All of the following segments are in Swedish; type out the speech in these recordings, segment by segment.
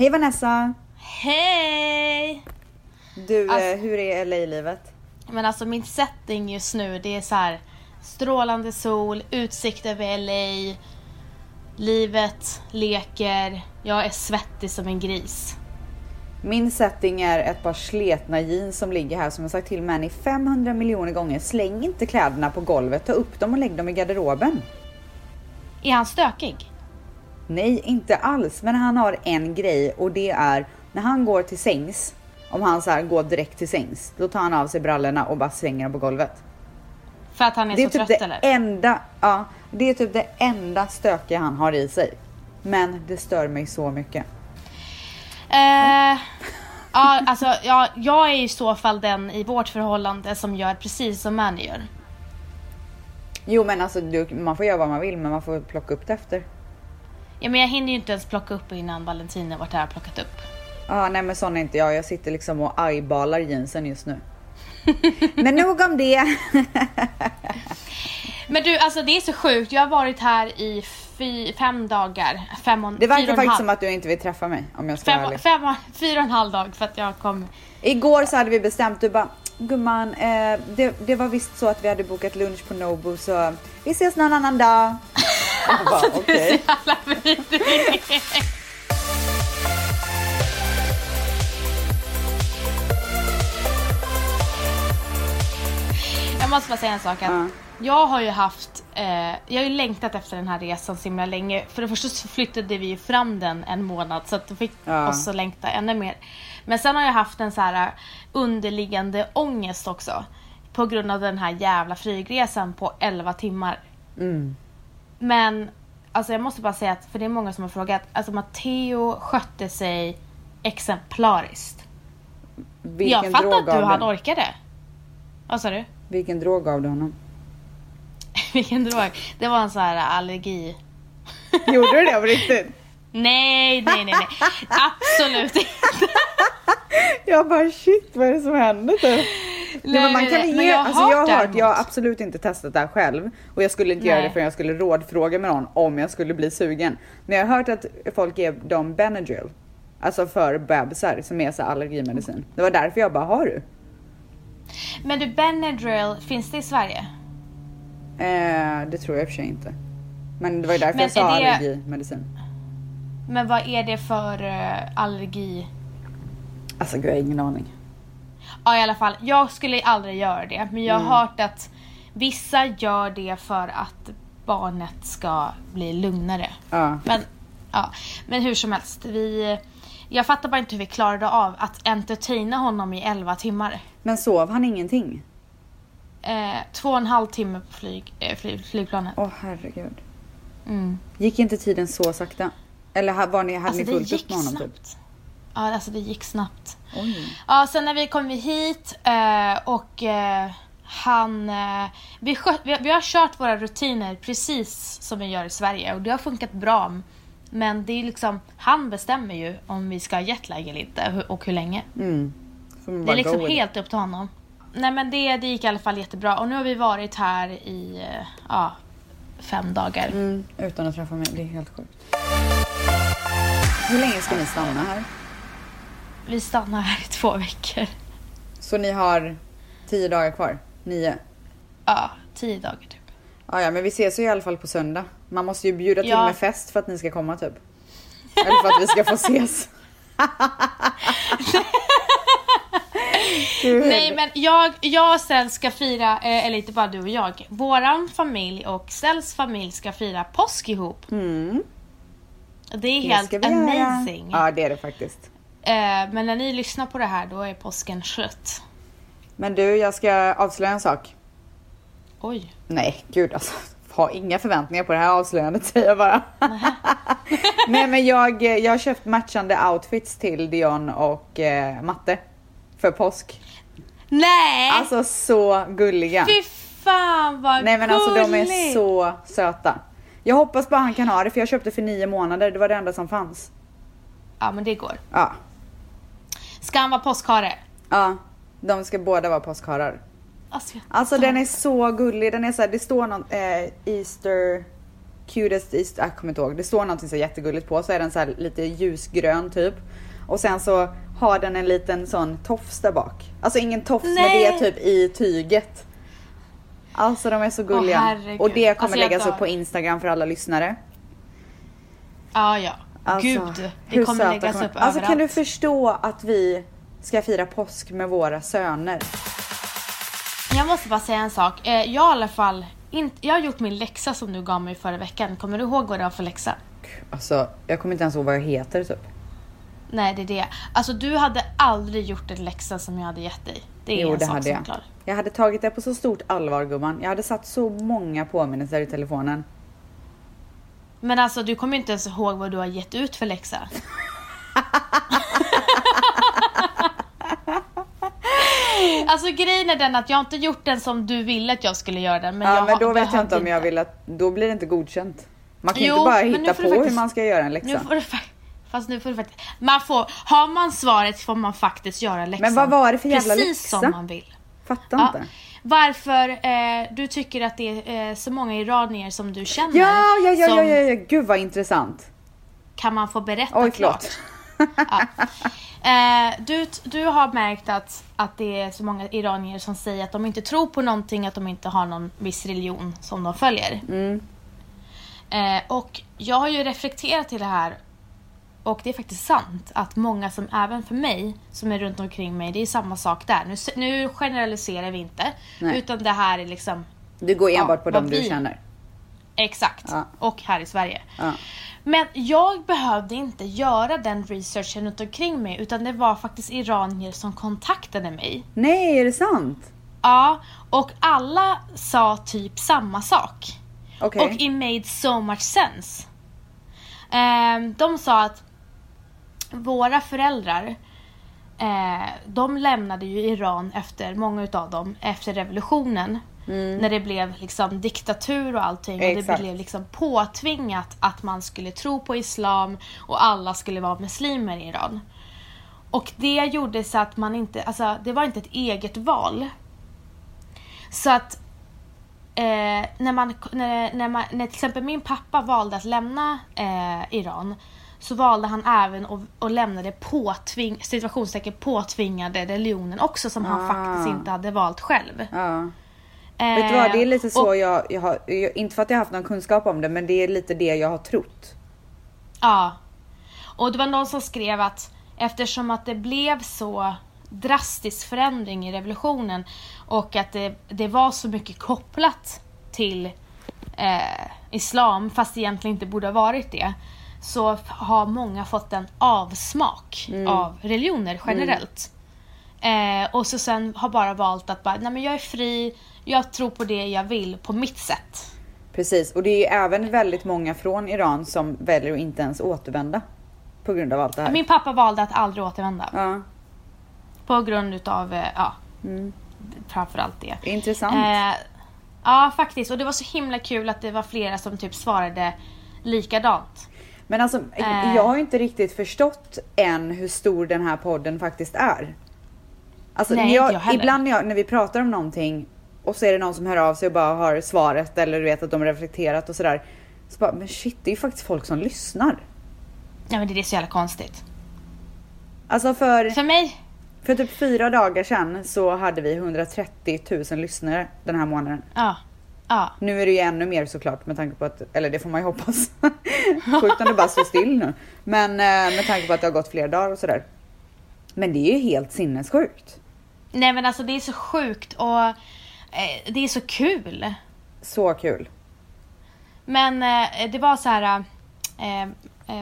Hej Vanessa! Hej! Du, Alltså- eh, hur är LA-livet? Men alltså min setting just nu det är så här strålande sol, utsikt över LA, livet leker, jag är svettig som en gris. Min setting är ett par sletna jeans som ligger här som jag sagt till Manny 500 miljoner gånger. Släng inte kläderna på golvet, ta upp dem och lägg dem i garderoben. Är han stökig? Nej, inte alls. Men han har en grej och det är när han går till sängs. Om han så här går direkt till sängs, då tar han av sig brallorna och bara slänger dem på golvet. För att han är, Det är så typ trött det eller? enda, ja, det är typ det enda stökiga han har i sig. Men det stör mig så mycket. Eh, ja, alltså ja, jag är i så fall den i vårt förhållande som gör precis som Manny gör. Jo, men alltså du, man får göra vad man vill, men man får plocka upp det efter. Ja, men jag hinner ju inte ens plocka upp innan Valentin har varit här plockat upp. Ja, nej, men sån är inte jag. Jag sitter liksom och eyeballar jeansen just nu. men nog om det. Men du, alltså det är så sjukt. Jag har varit här i fy, fem dagar. Fem och, Det verkar faktiskt halv- som att du inte vill träffa mig om jag ska vara Fem, ärlig. fem, fyra och en halv dag för att jag kom. Igår så hade vi bestämt, du bara gumman, eh, det, det var visst så att vi hade bokat lunch på Nobu så vi ses någon annan dag. Jag bara, okej. Jävla vidrig. Jag måste bara säga en sak. Att Ja. Jag har ju haft, eh, jag har ju längtat efter den här resan så himla länge. För det första så flyttade vi ju fram den en månad så att det fick Ja. oss att längta ännu mer. Men sen har jag haft en så här eh, underliggande ångest också. På grund av den här jävla flygresan på 11 timmar. Mm. Men alltså jag måste bara säga att, för det är många som har frågat, alltså Matteo skötte sig exemplariskt. Vilken jag fattar hur gav han du? orkade. Vad sa du? Vilken drog gav du honom? Vilken drog? Det var en sån här allergi. Gjorde du det på riktigt? Nej, nej, nej, nej. Absolut inte. Jag bara shit vad är det som händer typ? Nej, men man kan nej, men jag har alltså jag har hört, däremot- jag har absolut inte testat det här själv och jag skulle inte göra Nej. det förrän jag skulle rådfråga med någon om jag skulle bli sugen. Men jag har hört att folk ger dem Benadryl, alltså för bebisar som är så allergimedicin. Det var därför jag bara, har du? Men du, Benadryl, finns det i Sverige? Eh, det tror jag i och för sig inte. Men det var ju därför Men jag sa det- allergimedicin. Men vad är det för eh, allergi? Alltså gud jag har ingen aning. Ja i alla fall, jag skulle aldrig göra det. Men jag har hört att vissa gör det för att barnet ska bli lugnare. Ja. Men, ja. men hur som helst, vi, jag fattar bara inte hur vi klarade av att entertaina honom i 11 timmar. Men sov han ingenting? Eh, två och en halv timme på flyg, eh, flyg, flygplanet. Åh herregud. Mm. Gick inte tiden så sakta? Eller var ni, hade Alltså ni fullt upp med honom snabbt. typ? Ja, alltså det gick snabbt. Oj. Ja, sen när vi kom hit eh, och eh, han... Eh, vi, vi, vi har kört våra rutiner precis som vi gör i Sverige och det har funkat bra. Men det är liksom, han bestämmer ju om vi ska ha jetlag eller inte och hur- länge. Mm. Det är liksom helt upp till honom. Nej men det, det gick i alla fall jättebra och nu har vi varit här i ja, fem dagar. Mm, utan att träffa mig. Det är helt sjukt. Hur länge ska ni stanna här? Vi stannar här i två veckor. Så ni har tio dagar kvar? Nio? Ja, tio dagar typ. Ja, ja, men vi ses ju i alla fall på söndag. Man måste ju bjuda till Ja. med fest för att ni ska komma typ. Eller för att vi ska få ses. Gud. Nej men jag, jag och Sel ska fira, eh, eller inte bara du och jag, våran familj och Sels familj ska fira påsk ihop. Mm, Det är det helt ska vi amazing. Göra. Ja, det är det faktiskt. Eh, men när ni lyssnar på det här då är påsken skött. Men du, jag ska avslöja en sak. Oj. Nej, gud alltså. Ha inga förväntningar på det här avslöjandet säger jag bara. Nej men jag, jag har köpt matchande outfits till Dion och eh, Matte. För påsk. Nej! Alltså så gulliga. Fy fan vad Nej men alltså de är gulligt. så söta. Jag hoppas bara han kan ha det för jag köpte för nio månader. Det var det enda som fanns. Ja men det går. Ja, Ska han vara påskhare? ja. De ska båda vara påskharar. Alltså, Alltså den är så gullig. Den är så här, det står någon eh, Easter cutest is, jag kommer inte ihåg, det står någonting så jättegulligt på så är den så här lite ljusgrön typ. Och sen så har den en liten sån tofs där bak. Alltså ingen tofs men det är Nej. typ i tyget. Alltså de är så gulliga. herregud. och det kommer Alltså, läggas upp på Instagram för alla lyssnare. Ja, ja. Alltså, Gud, det hur kommer söta läggas upp Alltså överallt. kan du förstå att vi ska fira påsk med våra söner? Jag måste bara säga en sak. Eh, Jag har i alla fall jag har gjort min läxa som du gav mig förra veckan. Kommer du ihåg vad det var för läxa? Alltså jag kommer inte ens ihåg vad jag heter typ. Nej, det är det. Alltså du hade aldrig gjort en läxa som jag hade gett dig. Det är Jo en det sak hade som jag. klar. Jag hade tagit det på så stort allvar gumman. Jag hade satt så många påminnelser i telefonen. Men alltså du kommer inte ens ihåg vad du har gett ut för läxa. alltså grejen är den att jag har inte gjort den som du ville att jag skulle göra den. Men ja jag men då vet jag inte om jag vill att, då blir det inte godkänt. Man kan ju Jo, inte bara nu hitta på du hur faktiskt- man ska göra en Nu läxa. får du fa- Fast nu får du faktiskt... Man får, har man svaret får man faktiskt göra läxan. Men vad var det för jävla Precis läxa? som man vill. Fattar Ja. inte. Varför eh, du tycker att det är eh, så många iranier som du känner. Ja, ja, ja, som ja, ja, ja, gud vad intressant. Kan man få berätta Oj klart? Ja. Eh, du, du har märkt att, att det är så många iranier som säger att de inte tror på någonting, att de inte har någon viss religion som de följer. Mm. Eh, och jag har ju reflekterat till det här och det är faktiskt sant att många som, även för mig, som är runt omkring mig, det är samma sak där. Nu, nu generaliserar vi inte, Nej. utan det här är liksom Du går Ja, enbart på vad dem du känner. exakt. Ja. Och här i Sverige. Ja. Men jag behövde inte göra den researchen runt omkring mig utan det var faktiskt iranier som kontaktade mig. Nej, är det sant? Ja, och alla sa typ samma sak. Okej. Och it made so much sense. Ehm, de sa att våra föräldrar eh, de lämnade ju Iran efter, många utav dem, efter revolutionen. När det blev liksom diktatur och allting och det blev liksom påtvingat att man skulle tro på islam och alla skulle vara muslimer i Iran. Och det gjorde så att man inte, alltså det var inte ett eget val. Så att eh, när, man, när, när, man, när till exempel min pappa valde att lämna eh, Iran så valde han även att, att lämna det påtving, situationstecken påtvingade religionen också som han Ah. faktiskt inte hade valt själv. Ja. Eh, Vet du vad, det är lite så och, jag, jag har, jag, inte för att jag har haft någon kunskap om det, men det är lite det jag har trott. Ja. Och det var någon som skrev att eftersom att det blev så drastisk förändring i revolutionen och att det, det var så mycket kopplat till eh, islam fast det egentligen inte borde ha varit det så har många fått en avsmak av religioner generellt. Eh, och så sen har bara valt att bara, nej men jag är fri, jag tror på det jag vill på mitt sätt. Precis, och det är ju även väldigt många från Iran som väljer att inte ens återvända. På grund av allt det här. Min pappa valde att aldrig återvända. Ja, På grund utav, eh, ja, Mm. framförallt det. intressant. Eh, ja, faktiskt. Och det var så himla kul att det var flera som typ svarade likadant. Men alltså, Eh. jag har ju inte riktigt förstått än hur stor den här podden faktiskt är. Alltså, Nej, jag, jag ibland när, jag, när vi pratar om någonting och så är det någon som hör av sig och bara har svaret eller du vet att de har reflekterat och sådär. Så bara, men shit, det är ju faktiskt folk som lyssnar. Ja, men det är så jävla konstigt. Alltså för, För mig, för typ fyra dagar sedan så hade vi 130 000 lyssnare den här månaden. ja. Ja, Nu är det ju ännu mer såklart med tanke på att, eller det får man ju hoppas. Sjukt om det bara står still nu. Men eh, med tanke på att det har gått flera dagar och sådär. Men det är ju helt sinnessjukt. nej men alltså det är så sjukt och eh, det är så kul. Så kul. Men eh, det var så här. Eh, eh,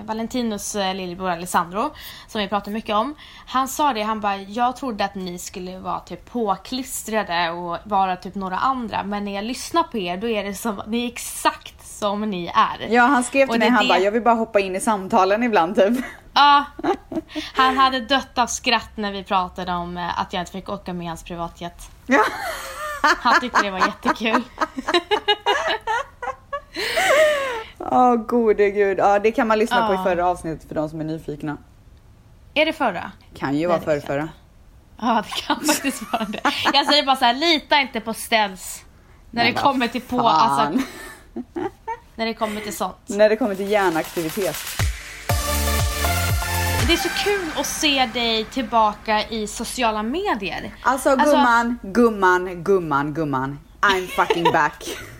Valentinos eh, lillebror Alessandro, som vi pratar mycket om. Han sa det, han bara, jag trodde att ni skulle vara typ påklistrade och vara typ några andra. Men när jag lyssnar på er, då är det som, ni är exakt som ni är. Ja han skrev Och till det mig, han det- bara jag vill bara hoppa in i samtalen ibland typ. Ja. Han hade dött av skratt när vi pratade om eh, att jag inte fick åka med hans privatjet. Ja. Han tyckte det var jättekul. Åh gode gud. Ja det kan man lyssna på i Ja. förra avsnittet för de som är nyfikna. Är det förra? Kan ju Nej, vara det förra vet jag förra. Ja, det kan faktiskt vara det. Jag säger bara så här, lita inte på ställs. När Men det kommer till på, alltså. när det kommer till sånt. När det kommer till hjärnaktivitet. Det är så kul att se dig tillbaka i sociala medier. Alltså gumman, gumman, gumman, gumman. I'm fucking back.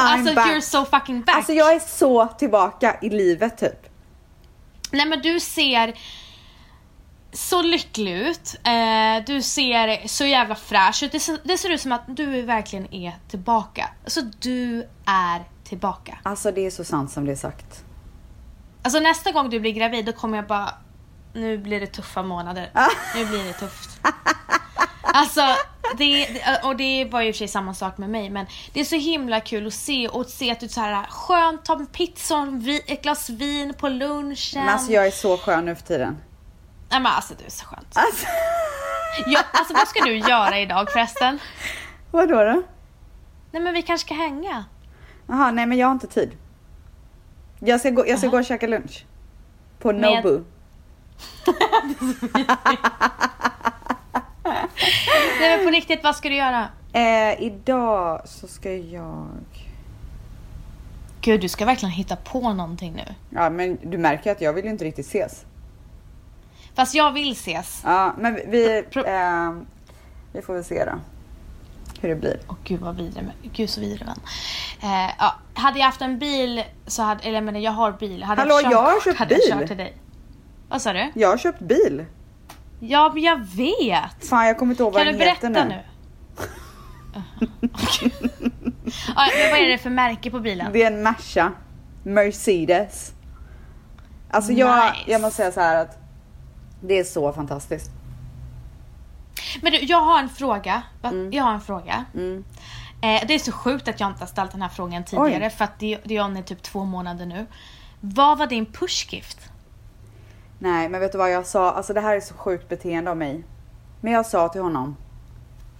Alltså back. you're so fucking back. Alltså jag är så tillbaka i livet typ. Nej men du ser så lycklig ut. Eh, du ser så jävla fräsch ut. Det, ser- det ser ut som att du verkligen är tillbaka. Alltså du är tillbaka. Alltså det är så sant som det är sagt. Alltså nästa gång du blir gravid då kommer jag bara, nu blir det tuffa månader. Nu blir det tufft. Alltså, det, och det var ju i och för sig samma sak med mig men det är så himla kul att se och att se att du så här skönt tar en pizza och ett glas vin på lunchen. Men alltså jag är så skön nu för tiden. Nej men alltså du är så skönt. Alltså, Ja, alltså vad ska du göra idag förresten? vadå då? Nej men vi kanske ska hänga. Jaha, nej men jag har inte tid. Jag ska gå, jag ska gå och käka lunch. På Med- Nobu. Nej men på riktigt, vad ska du göra? Eh, idag så ska jag... Gud, du ska verkligen hitta på någonting nu. Ja men du märker att jag vill ju inte riktigt ses. Fast jag vill ses. Ja men vi... Pro- Eh, vi får väl se då. Hur det blir. Åh gud vad vidrig, gud så vidrig vän. Eh, ja, hade jag haft en bil så hade, eller jag menar jag har bil. Hade Hallå, jag, jag har köpt hade jag bil. kört till dig. Vad sa du? Jag har köpt bil. Ja men jag vet. Fan jag kommer inte ihåg vad Kan du den heter berätta nu. nu? ja, men vad är det för märke på bilen? Det är en Merca. Mercedes. Alltså jag, Nice. jag måste säga så här att det är så fantastiskt. Men du, jag har en fråga. Mm. Jag har en fråga. Eh, det är så sjukt att jag inte har ställt den här frågan tidigare Oj. för att det, det är om typ två månader nu. Vad var din pushgift? Nej men vet du vad jag sa? Alltså det här är så sjukt beteende av mig. Men jag sa till honom.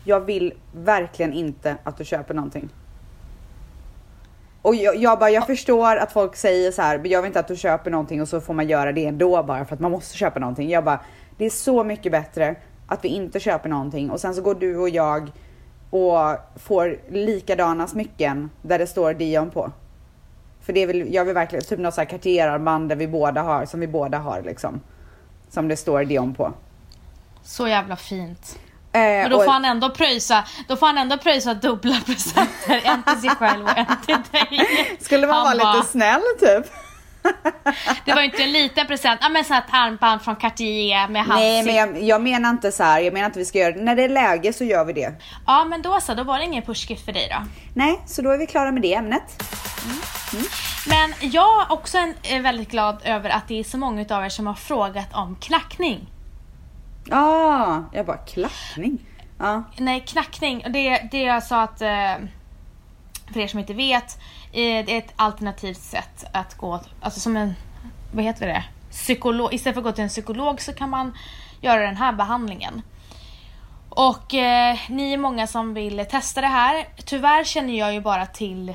Jag vill verkligen inte att du köper någonting. Och jag, jag bara, jag förstår att folk säger så här, men jag vill inte att du köper någonting och så får man göra det ändå bara för att man måste köpa någonting. Jag bara, det är så mycket bättre att vi inte köper någonting och sen så går du och jag och får likadana smycken där det står Dion på. För det vill, jag vill verkligen, typ något så här Cartier-armband där vi båda har, som vi båda har liksom. Som det står Dion på. Så jävla fint. Eh, Men då och- får han ändå pröjsa, då får han ändå pröjsa dubbla presenter. en till sig själv och en till dig. Skulle man Han vara bara- lite snäll typ? Det var ju inte en liten present. Ja men sånt här ett armband från Cartier med hans Nej men jag, jag menar inte så här. jag menar inte vi ska göra det. När det är läge så gör vi det. Ja men då så, då var det ingen pushgift för dig då. Nej, så då är vi klara med det ämnet. Men jag är också är väldigt glad över att det är så många av er som har frågat om knackning. Ah, jag bara klappning. Ja. Nej, knackning. Det, det jag sa att, eh, för er som inte vet, eh, Eh, det är ett alternativt sätt att gå, alltså som en, vad heter det? Psykolog, istället för att gå till en psykolog så kan man göra den här behandlingen. Och eh, ni är många som vill testa det här. Tyvärr känner jag ju bara till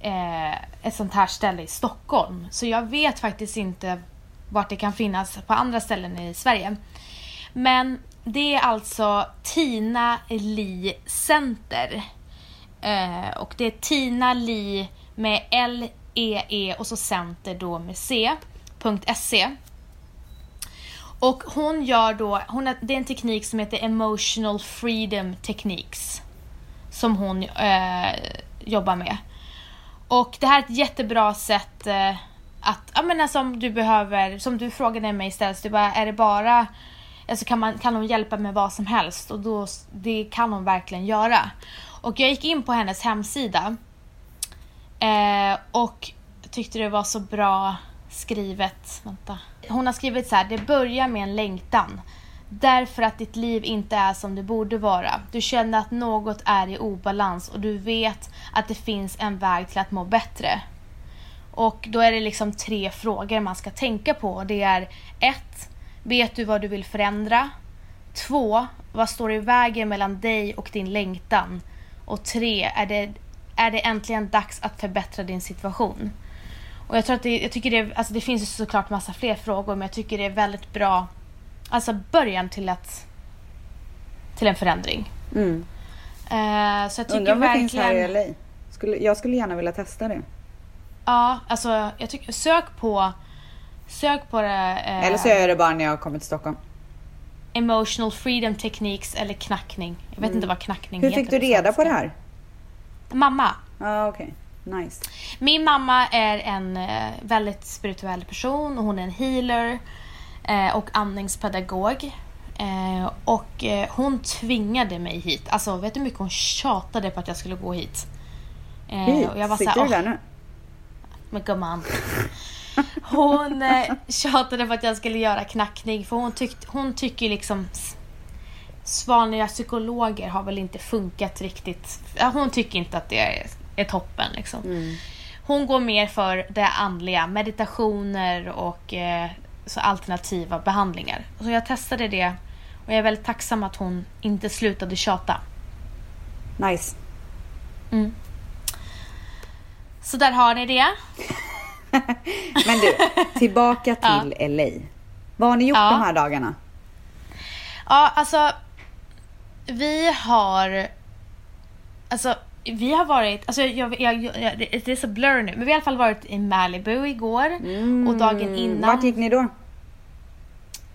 eh, ett sånt här ställe i Stockholm. Så jag vet faktiskt inte vart det kan finnas på andra ställen i Sverige. Men det är alltså Tina Li Center. Eh, och det är Tina Li med L-E-E och så center då med C. Och hon gör då, hon har, det är en teknik som heter emotional freedom techniques. Som hon eh, jobbar med. Och det här är ett jättebra sätt eh, att, ja men alltså om du behöver, som du frågade mig istället, du bara, är det bara, alltså kan, man, kan hon hjälpa med vad som helst? Och då, det kan hon verkligen göra. Och jag gick in på hennes hemsida eh, och tyckte det var så bra skrivet. Vänta. Hon har skrivit så här, det börjar med en längtan. Därför att ditt liv inte är som det borde vara. Du känner att något är i obalans och du vet att det finns en väg till att må bättre. Och då är det liksom tre frågor man ska tänka på. Det är ett, Vet du vad du vill förändra? Två, Vad står i vägen mellan dig och din längtan? Och tre, Är det, är det äntligen dags att förbättra din situation? Och jag tror att det, jag tycker det, alltså det finns ju såklart massa fler frågor men jag tycker det är väldigt bra Alltså början till att Till en förändring. Mm. Eh, så jag tycker Undrar om det verkligen finns här i LA. Skulle, jag skulle gärna vilja testa det. Ja, alltså jag tycker, sök på, sök på det. Eh, Eller så gör jag det bara när jag kommer till Stockholm. Emotional freedom techniques eller knackning. Jag vet inte vad knackning Mm. Hur heter fick du reda på det här? Mamma. Ja, ah, okej. Nice. Min mamma är en eh, väldigt spirituell person och hon är en healer eh, och andningspedagog. Eh, och eh, hon tvingade mig hit. Alltså vet du hur mycket hon tjatade på att jag skulle gå hit? Eh, Hit, och jag var sitter såhär, du där "Åh, nu? men gumman. Hon eh, tjatade på att jag skulle göra knackning för hon, tyckte, hon tycker liksom s- vanliga psykologer har väl inte funkat riktigt. Ja, Hon tycker inte att det är, är toppen liksom. Hon går mer för det andliga, meditationer och eh, så alternativa behandlingar. Så jag testade det och jag är väldigt tacksam att hon inte slutade tjata. Nice. Så där har ni det. Men du, tillbaka till LA. Vad har ni gjort Ja. de här dagarna? Ja, alltså. Vi har... Alltså, vi har varit... Alltså, jag, jag, jag, det är så blur nu. Men vi har i alla fall varit i Malibu igår. Och dagen innan... Mm, Vart gick ni då?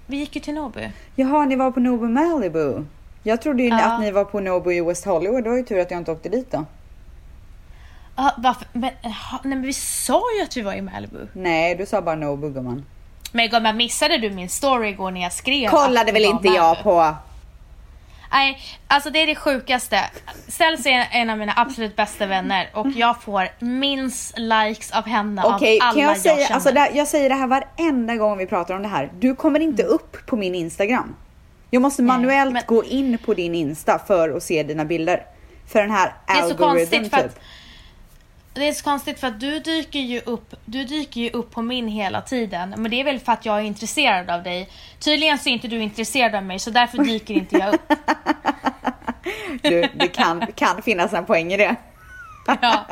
Vi gick ju till Nobu. Jaha, ni var på Nobu Malibu. Jag trodde ju Ja. att ni var på Nobu i West Hollywood. Det var ju tur att jag inte åkte dit då. Ja, varför? Men, jaha, nej, men vi sa ju att vi var i Malibu. Nej, du sa bara Nobu gumman. Men gumman, missade du min story igår när jag skrev Kollade väl inte Malibu? jag på. Nej, alltså det är det sjukaste. Ställs är en av mina absolut bästa vänner och jag får minst likes av henne Okej, av alla kan jag säga, känner. alltså det, jag säger det här varenda gång vi pratar om det här. Du kommer inte upp på min Instagram. Jag måste Mm. Nej, manuellt men- gå in på din Insta för att se dina bilder. För den här algoritmen typ. att det är så konstigt för att du dyker ju upp, du dyker ju upp på min hela tiden. Men det är väl för att jag är intresserad av dig. Tydligen så är inte du intresserad av mig så därför dyker inte jag upp. Du, det kan, kan finnas en poäng i det. Ja.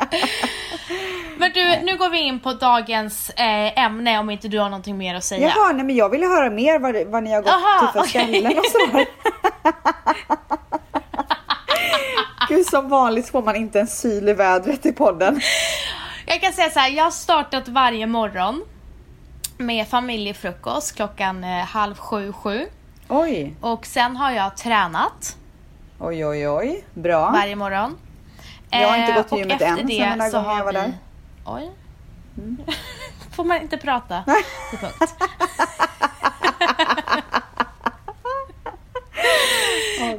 Men du, nu går vi in på dagens eh, ämne om inte du har någonting mer att säga. Jaha, nej men jag ville höra mer vad, vad ni har gått Jaha, till för okej. ställen och sådär. Gud, som vanligt får man inte en syl i vädret i podden. Jag kan säga så här, jag har startat varje morgon med familjefrukost klockan eh, halv sju, sju. Oj, Och sen har jag tränat oj, oj, oj. Bra. varje morgon. Jag har inte Eh, gått till gymmet än, det sen den så har jag var vi- där. Oj. Får man inte prata? Till punkt.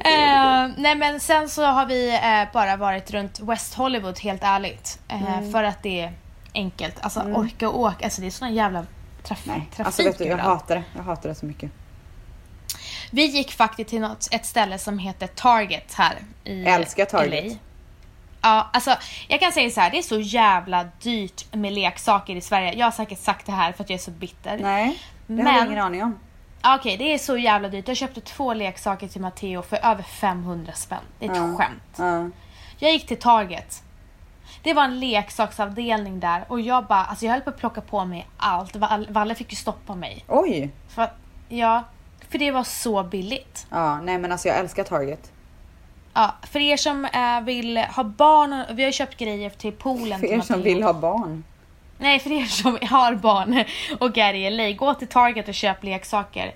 Eh, nej men sen så har vi eh, bara varit runt West Hollywood helt ärligt. Eh, Mm. För att det är enkelt. Alltså orka och åka. Alltså det är sån jävla traf- Nej, trafik alltså vet du, jag hatar det. Jag hatar det så mycket. Vi gick faktiskt till något, ett ställe som heter Target här i Älskar Target. LA. Ja, alltså jag kan säga så här, det är så jävla dyrt med leksaker i Sverige. Jag har säkert sagt det här för att jag är så bitter. Nej, det har jag ingen aning om. Okej, det är så jävla dyrt. Jag köpte två leksaker till Matteo för över 500 spänn. Det är ett Ja. skämt. Ja. Jag gick till Target. Det var en leksaksavdelning där och jag bara, alltså jag höll på att plocka på mig allt. Val- Valle fick ju stoppa mig. Oj! För att, ja, för det var så billigt. Ja, nej men alltså jag älskar Target. Ja, för er som eh, vill ha barn, vi har köpt grejer till poolen För till er som Matteo. vill ha barn. Nej, för er som har barn och är i LA, gå till Target och köp leksaker.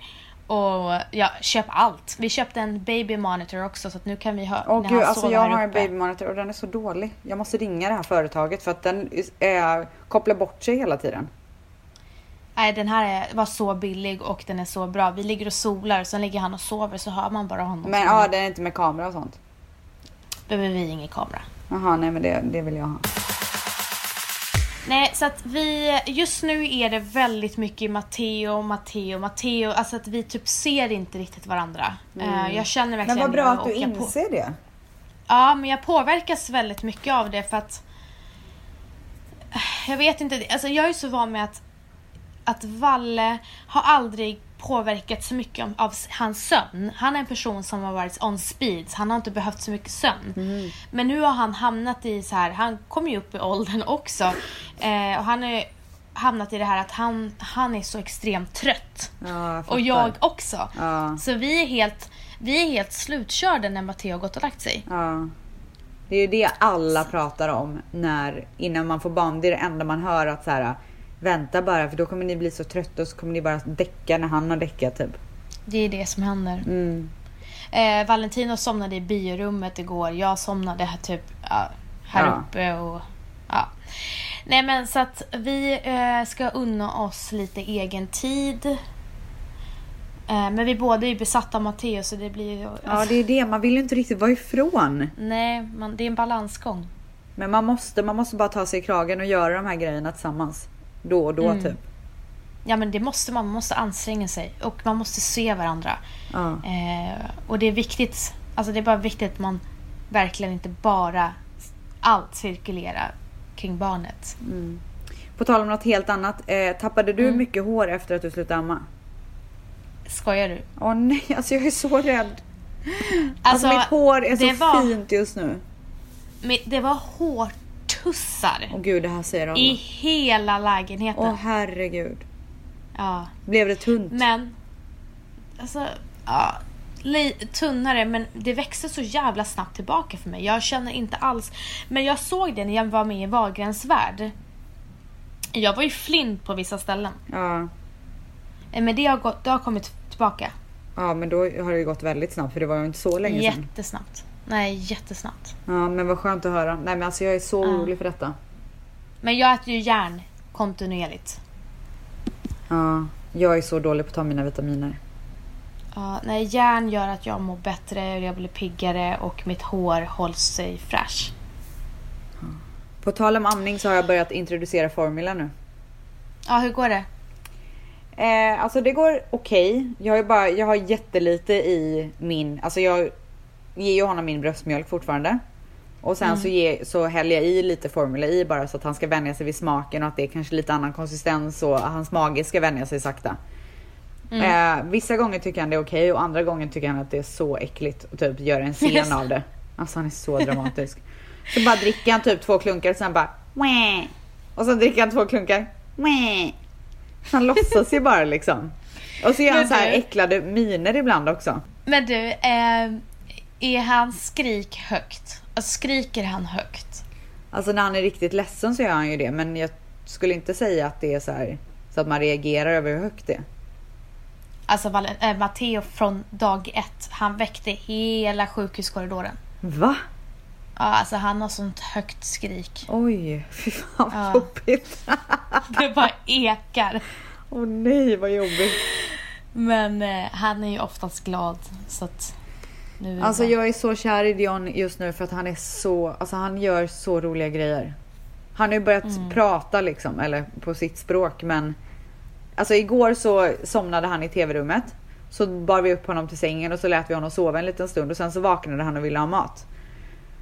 Och ja, köp allt. Vi köpte en baby monitor också så att nu kan vi ha Åh gud, alltså jag har en baby monitor och den är så dålig. Jag måste ringa det här företaget för att den är, kopplar bort sig hela tiden. Nej, den här är, var så billig och den är så bra. Vi ligger och solar, sen ligger han och sover så hör man bara honom. Men ja, den är inte med kamera och sånt. behöver vi ingen kamera. Jaha, nej men det, det vill jag ha. Nej, så att vi, just nu är det väldigt mycket Matteo, Matteo, Matteo. Alltså att vi typ ser inte riktigt varandra. Eh, jag känner Men verkligen vad bra att du jag på- inser det. Ja, men jag påverkas väldigt mycket av det för att jag vet inte, alltså jag är så van med att, att Valle har aldrig påverkat så mycket av hans sömn. Han är en person som har varit on speeds, han har inte behövt så mycket sömn. Mm. Men nu har han hamnat i så här, han kommer ju upp i åldern också. Eh, och han har hamnat i det här att han, han är så extremt trött. Ja, jag och jag också. Ja. Så vi är helt, vi är helt slutkörda när Matteo har gått och lagt sig. Ja. Det är ju det alla pratar om när, innan man får barn. Det är det enda man hör att så här, vänta bara för då kommer ni bli så trötta och så kommer ni bara däcka när han har däckat typ. Det är det som händer. Mm. Eh, Valentino somnade i biorummet igår. Jag somnade här typ ja, här Ja. uppe och ja. Nej men så att vi eh, ska unna oss lite egen tid. Eh, men vi båda är ju besatta av Matteo så det blir ju... Ja alltså, det är det, man vill ju inte riktigt vara ifrån. Nej, man, det är en balansgång. Men man måste, man måste bara ta sig i kragen och göra de här grejerna tillsammans. Då och då Mm. typ. Ja men det måste man, man måste anstränga sig och man måste se varandra. Ja. Eh, och det är viktigt, alltså det är bara viktigt att man verkligen inte bara allt cirkulerar kring barnet. På tal om något helt annat. Eh, tappade du Mm. mycket hår efter att du slutade amma? Skojar du? Åh nej, alltså jag är så rädd. Alltså, Alltså, mitt hår är så var- fint just nu. Det var hårtussar Åh gud, det här säger alla. i hela lägenheten. Åh herregud. Ja. Blev det tunt? Men, alltså, ja, tunnare men det växte så jävla snabbt tillbaka för mig. Jag känner inte alls, men jag såg det när jag var med i Wahlgrens värld. Jag var ju flint på vissa ställen. Ja. Eh, Men det har, gått, det har kommit tillbaka. ja, men då har det ju gått väldigt snabbt för det var ju inte så länge sedan. Jättesnabbt. Nej, jättesnabbt. Ja, men vad skönt att höra. Nej men alltså jag är så Ja. orolig för detta. Men jag äter ju järn kontinuerligt. Ja, jag är så dålig på att ta mina vitaminer. Ja, nej, järn gör att jag mår bättre, jag blir piggare och mitt hår hålls sig fräsch. På tal om amning så har jag börjat introducera formula nu. Ja, hur går det? Eh, alltså det går okej. Jag ju bara, jag har jättelite i min, alltså jag ger ju honom min bröstmjölk fortfarande. Och sen så, ge, så häller jag i lite formula i bara så att han ska vänja sig vid smaken och att det är kanske lite annan konsistens och hans mage ska vänja sig sakta. Eh, vissa gånger tycker han det är okej och andra gånger tycker han att det är så äckligt och typ gör en scen av det. Alltså han är så dramatisk. Så bara dricker han typ två klunkar och sen bara Wah! Och sen dricker han två klunkar. Wah! Han låtsas ju bara liksom. Och så gör han så här äcklade miner ibland också. Men du, eh, är hans skrik högt? Alltså skriker han högt? Alltså när han är riktigt ledsen så gör han ju det. Men jag skulle inte säga att det är så här så att man reagerar över hur högt det är. Alltså äh, Matteo från dag ett, han väckte hela sjukhuskorridoren. Va? Ja, alltså han har sånt högt skrik. Oj, fy fan vad Ja. jobbigt. Det bara ekar. Åh nej vad jobbigt. Men eh, han är ju oftast glad så att nu det Alltså jag är så kär i Dion just nu för att han är så, alltså han gör så roliga grejer. Han har ju börjat Mm. prata liksom, eller på sitt språk men Alltså igår så somnade han i tv-rummet. Så bar vi upp honom till sängen och så lät vi honom sova en liten stund och sen så vaknade han och ville ha mat.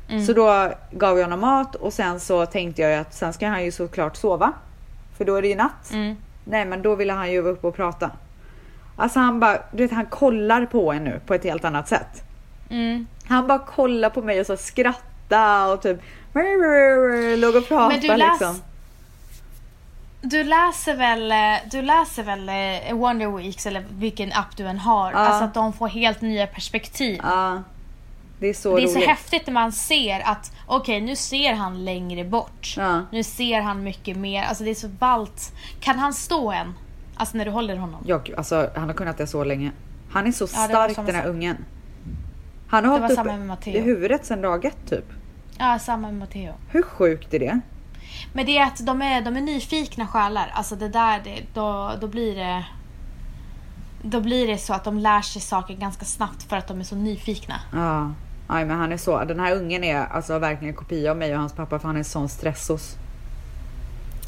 Mm. Så då gav vi honom mat och sen så tänkte jag att sen ska han ju såklart sova. För då är det ju natt. Mm. Nej men då ville han ju vara uppe och prata. Alltså han bara, du vet han kollar på en nu på ett helt annat sätt. Mm. Han bara kollar på mig och så skratta och typ låg och pratade Men du läs- liksom. Du läser väl, eh, du läser väl eh, Wonder Weeks eller vilken app du än har. Ja. Alltså att de får helt nya perspektiv. Ja. Det är så det är roligt. så häftigt när man ser att okej nu ser han längre bort. Ja. Nu ser han mycket mer. Alltså det är så ballt. Kan han stå än? Alltså när du håller honom? Jag, alltså, han har kunnat det så länge. Han är så Ja, stark den här sak. ungen. Han har Det var hållit upp i huvudet sedan dag ett typ. Ja, samma med Matteo. Hur sjukt är det? Men det är att de är, de är nyfikna själar. Alltså det där, det, då, då blir det... Då blir det så att de lär sig saker ganska snabbt för att de är så nyfikna. Ja. Aj, men han är så. Den här ungen är alltså verkligen en kopia av mig och hans pappa för han är sån stressos.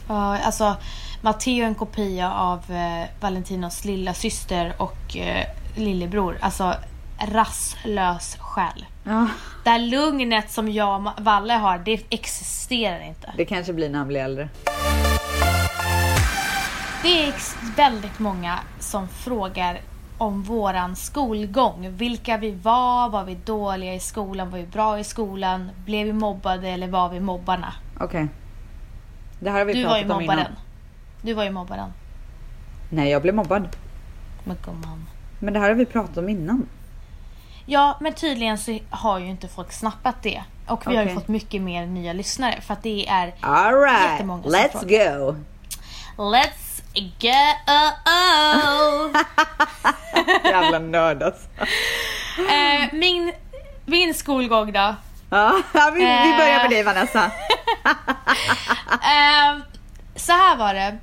Ja, alltså Matteo är en kopia av eh, Valentinos lilla syster och eh, lillebror. Alltså rastlös själ. Ja. Det här lugnet som jag och Valle har, det existerar inte. Det kanske blir när han blir äldre. Det är väldigt många som frågar om våran skolgång. Vilka vi var, var vi dåliga i skolan, var vi bra i skolan, blev vi mobbade eller var vi mobbarna? Okej. Det här har vi Du var pratat om mobbaren. innan. Du var ju mobbaren. Nej, jag blev mobbad. Men gumman. Men det här har vi pratat om innan. Ja, men tydligen så har ju inte folk snappat det. Och vi har ju fått mycket mer nya lyssnare för att det är Alright, Jättemånga som let's frågar. go! Let's go! Jävla nörd alltså. eh, min, min skolgång då. Ja, vi, vi börjar med Eh. dig Vanessa. Eh, så här var det.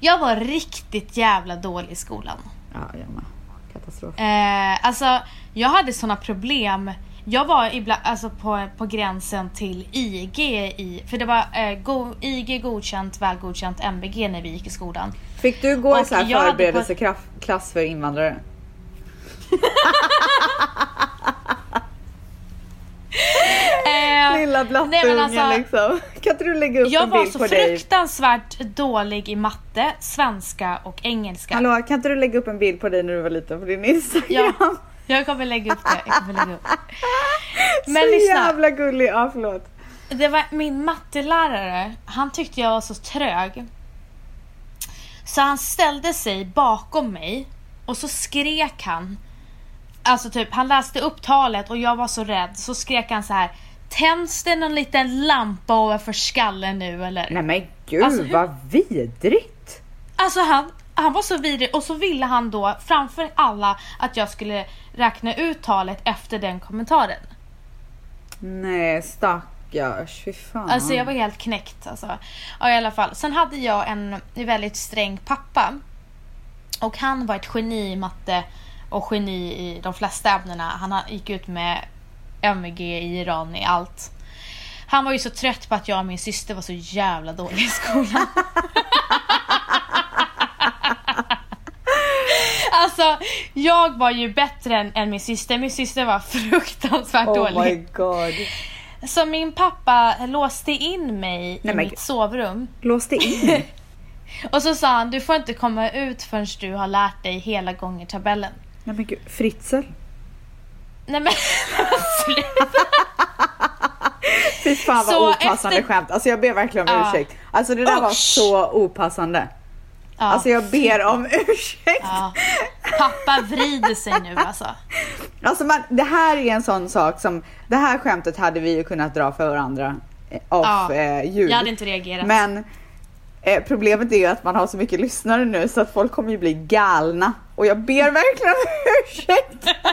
Jag var riktigt jävla dålig i skolan. Ja, jag. Katastrof. Eh, alltså, jag hade såna problem. Jag var ibland, alltså på, på gränsen till IG i, för det var eh, go, IG godkänt, väl godkänt, MVG när vi gick i skolan. Fick du gå i så här förberedelseklass för invandrare? Eh, Lilla blattungen alltså, liksom. Kan inte du lägga upp jag en var bild så på dig? fruktansvärt dålig i matte, svenska och engelska. Hallå, kan inte du lägga upp en bild på dig när du var liten på din Instagram? Ja, jag kommer lägga upp det. Jag kommer lägga upp. Men så lyssna. jävla gullig. Ja, förlåt. Det var min mattelärare, han tyckte jag var så trög. Så han ställde sig bakom mig och så skrek han. Alltså typ, han läste upp talet och jag var så rädd. Så skrek han så här. Tänds det någon liten lampa ovanför skallen nu eller? Nej men gud Alltså, hur- vad vidrigt. Alltså han, han var så vidrig och så ville han då framför alla att jag skulle räkna ut talet efter den kommentaren. Nej stackars, fy fan. Alltså jag var helt knäckt alltså. Ja i alla fall. Sen hade jag en väldigt sträng pappa. Och han var ett geni i matte och geni i de flesta ämnena. Han ha- gick ut med MVG i Iran i allt. Han var ju så trött på att jag och min syster var så jävla dåliga i skolan. Alltså, jag var ju bättre än, än min syster. Min syster var fruktansvärt Oh dålig. my god. Så min pappa låste in mig Nej, i mitt sovrum. Låste in Och så sa han, du får inte komma ut förrän du har lärt dig hela gångertabellen. Nej men gud, Fritzl. Nej men sluta. Fy fan vad Så opassande efter- skämt. Alltså jag ber verkligen om Ja. ursäkt. Alltså det där var Usch. så opassande. Ja, Alltså jag ber om ursäkt. ja. Pappa vrider sig nu alltså. Alltså man, det här är en sån sak som, det här skämtet hade vi ju kunnat dra för varandra eh, off Ja, eh, ljud. Jag hade inte reagerat. Men eh, problemet är ju att man har så mycket lyssnare nu så att folk kommer ju bli galna. Och jag ber verkligen om ursäkt.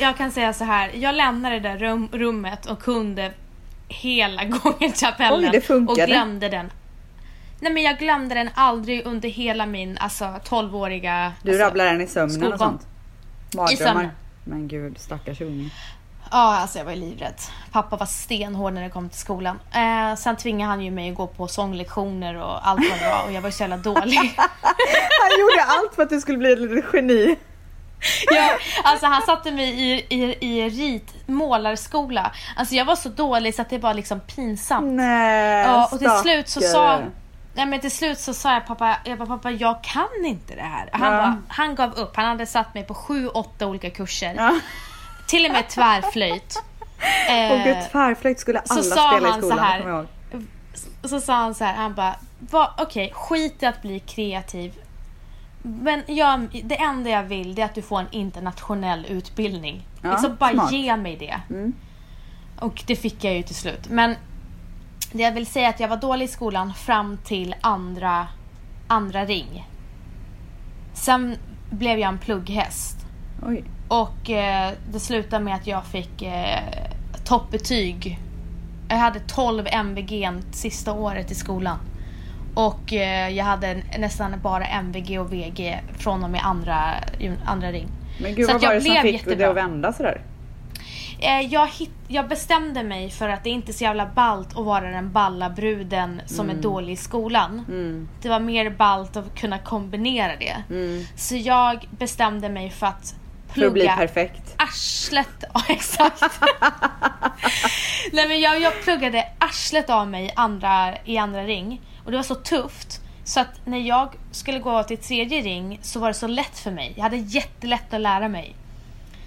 Jag kan säga så här, jag lämnade det där rum, rummet och kunde hela gångertabellen Oj, det funkade. och glömde den. Nej men jag glömde den aldrig under hela min alltså 12-åriga Du alltså, rabblar den i sömnen och skolgång. sånt. Mardrömmar. sömnen. Men gud, stackars unge. Ja, alltså jag var ju livrädd. Pappa var stenhård när det kom till skolan. Eh, sen tvingade han ju mig att gå på sånglektioner och allt vad det var och jag var ju så jävla dålig. Han gjorde allt för att du skulle bli ett litet geni. jag, alltså han satte mig i, i, i rit, målarskola. Alltså jag var så dålig så att det var liksom pinsamt. Nej, Ja, och till slut så sa. Nej men till slut så sa jag pappa, jag bara, pappa jag kan inte det här. Han, Ja. bara, han gav upp, han hade satt mig på sju, åtta olika kurser. Ja. Till och med tvärflöjt. Och gud, Eh, tvärflöjt skulle alla spela i skolan, här. kommer jag ihåg. så sa han så här, han bara, "Va- okej skit i att bli kreativ. Men jag, det enda jag vill det är att du får en internationell utbildning. Ja, liksom bara smart. ge mig det. Mm. Och det fick jag ju till slut. Men det jag vill säga är att jag var dålig i skolan fram till andra, andra ring. Sen blev jag en plugghäst. Oj. Och eh, det slutade med att jag fick eh, toppbetyg. Jag hade 12 MVG sista året i skolan. Och eh, jag hade nästan bara MVG och VG från och med andra, andra ring. Men gud, Så vad var det som fick jättebra. det att vända sådär? Eh, jag, hit, jag bestämde mig för att det inte är så jävla ballt att vara den balla bruden som är dålig i skolan. Mm. Det var mer ballt att kunna kombinera det. Mm. Så jag bestämde mig för att För att bli perfekt. arslet Ja, exakt. Nej men jag, jag pluggade arslet av mig andra, i andra ring. Och det var så tufft. Så att när jag skulle gå till tredje ring så var det så lätt för mig. Jag hade jättelätt att lära mig.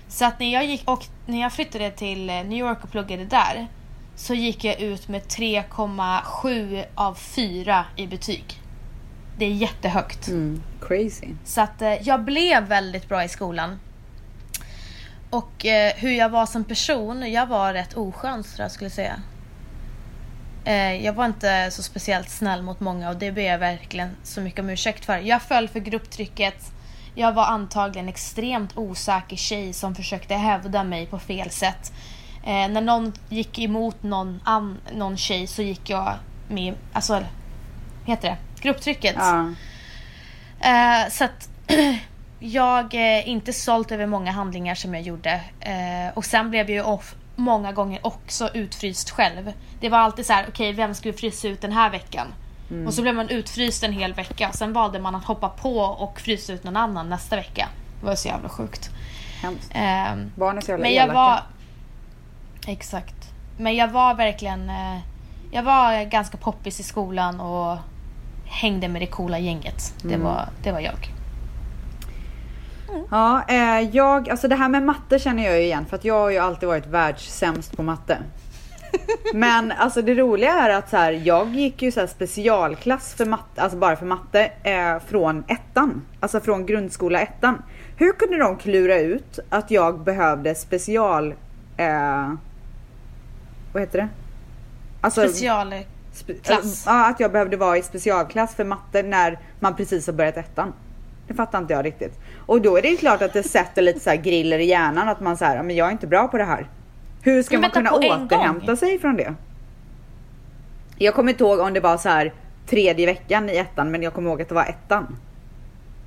Så att när jag, gick, och när jag flyttade till eh, New York och pluggade där så gick jag ut med 3,7 av 4 i betyg. Det är jättehögt. Mm. Crazy. Så att eh, jag blev väldigt bra i skolan. Och eh, hur jag var som person, jag var rätt oskön tror jag skulle säga. Eh, jag var inte så speciellt snäll mot många och det ber jag verkligen så mycket om ursäkt för. Jag föll för grupptrycket. Jag var antagligen extremt osäker tjej som försökte hävda mig på fel sätt. Eh, när någon gick emot någon, an, någon tjej så gick jag med, alltså, heter det? Grupptrycket. Ja. Eh, så att jag är inte sålt över många handlingar som jag gjorde. Eh, och sen blev jag ju off många gånger också utfryst själv. Det var alltid så här: okej okay, vem ska vi frysa ut den här veckan? Mm. Och så blev man utfryst en hel vecka. Sen valde man att hoppa på och frysa ut någon annan nästa vecka. Det var så jävla sjukt. Hemskt. Eh, Barn är så jävla men jag elaka. var... Exakt. Men jag var verkligen... Eh, jag var ganska poppis i skolan och hängde med det coola gänget. Det, Mm. var, det var jag. Ja, eh, jag, alltså det här med matte känner jag ju igen för att jag har ju alltid varit världssämst på matte. Men alltså det roliga är att så här, jag gick ju så här specialklass för matte, alltså bara för matte eh, från ettan. Alltså från grundskola ettan. Hur kunde de klura ut att jag behövde special... Eh, vad heter det? Alltså, Special... Spe- Klass. Ja, att jag behövde vara i specialklass för matte när man precis har börjat ettan. Det fattar inte jag riktigt. Och då är det ju klart att det sätter lite så här griller i hjärnan att man säger, men jag är inte bra på det här. Hur ska Men man kunna återhämta gång? sig från det? Jag kommer inte ihåg om det var så här tredje veckan i ettan, men jag kommer ihåg att det var ettan.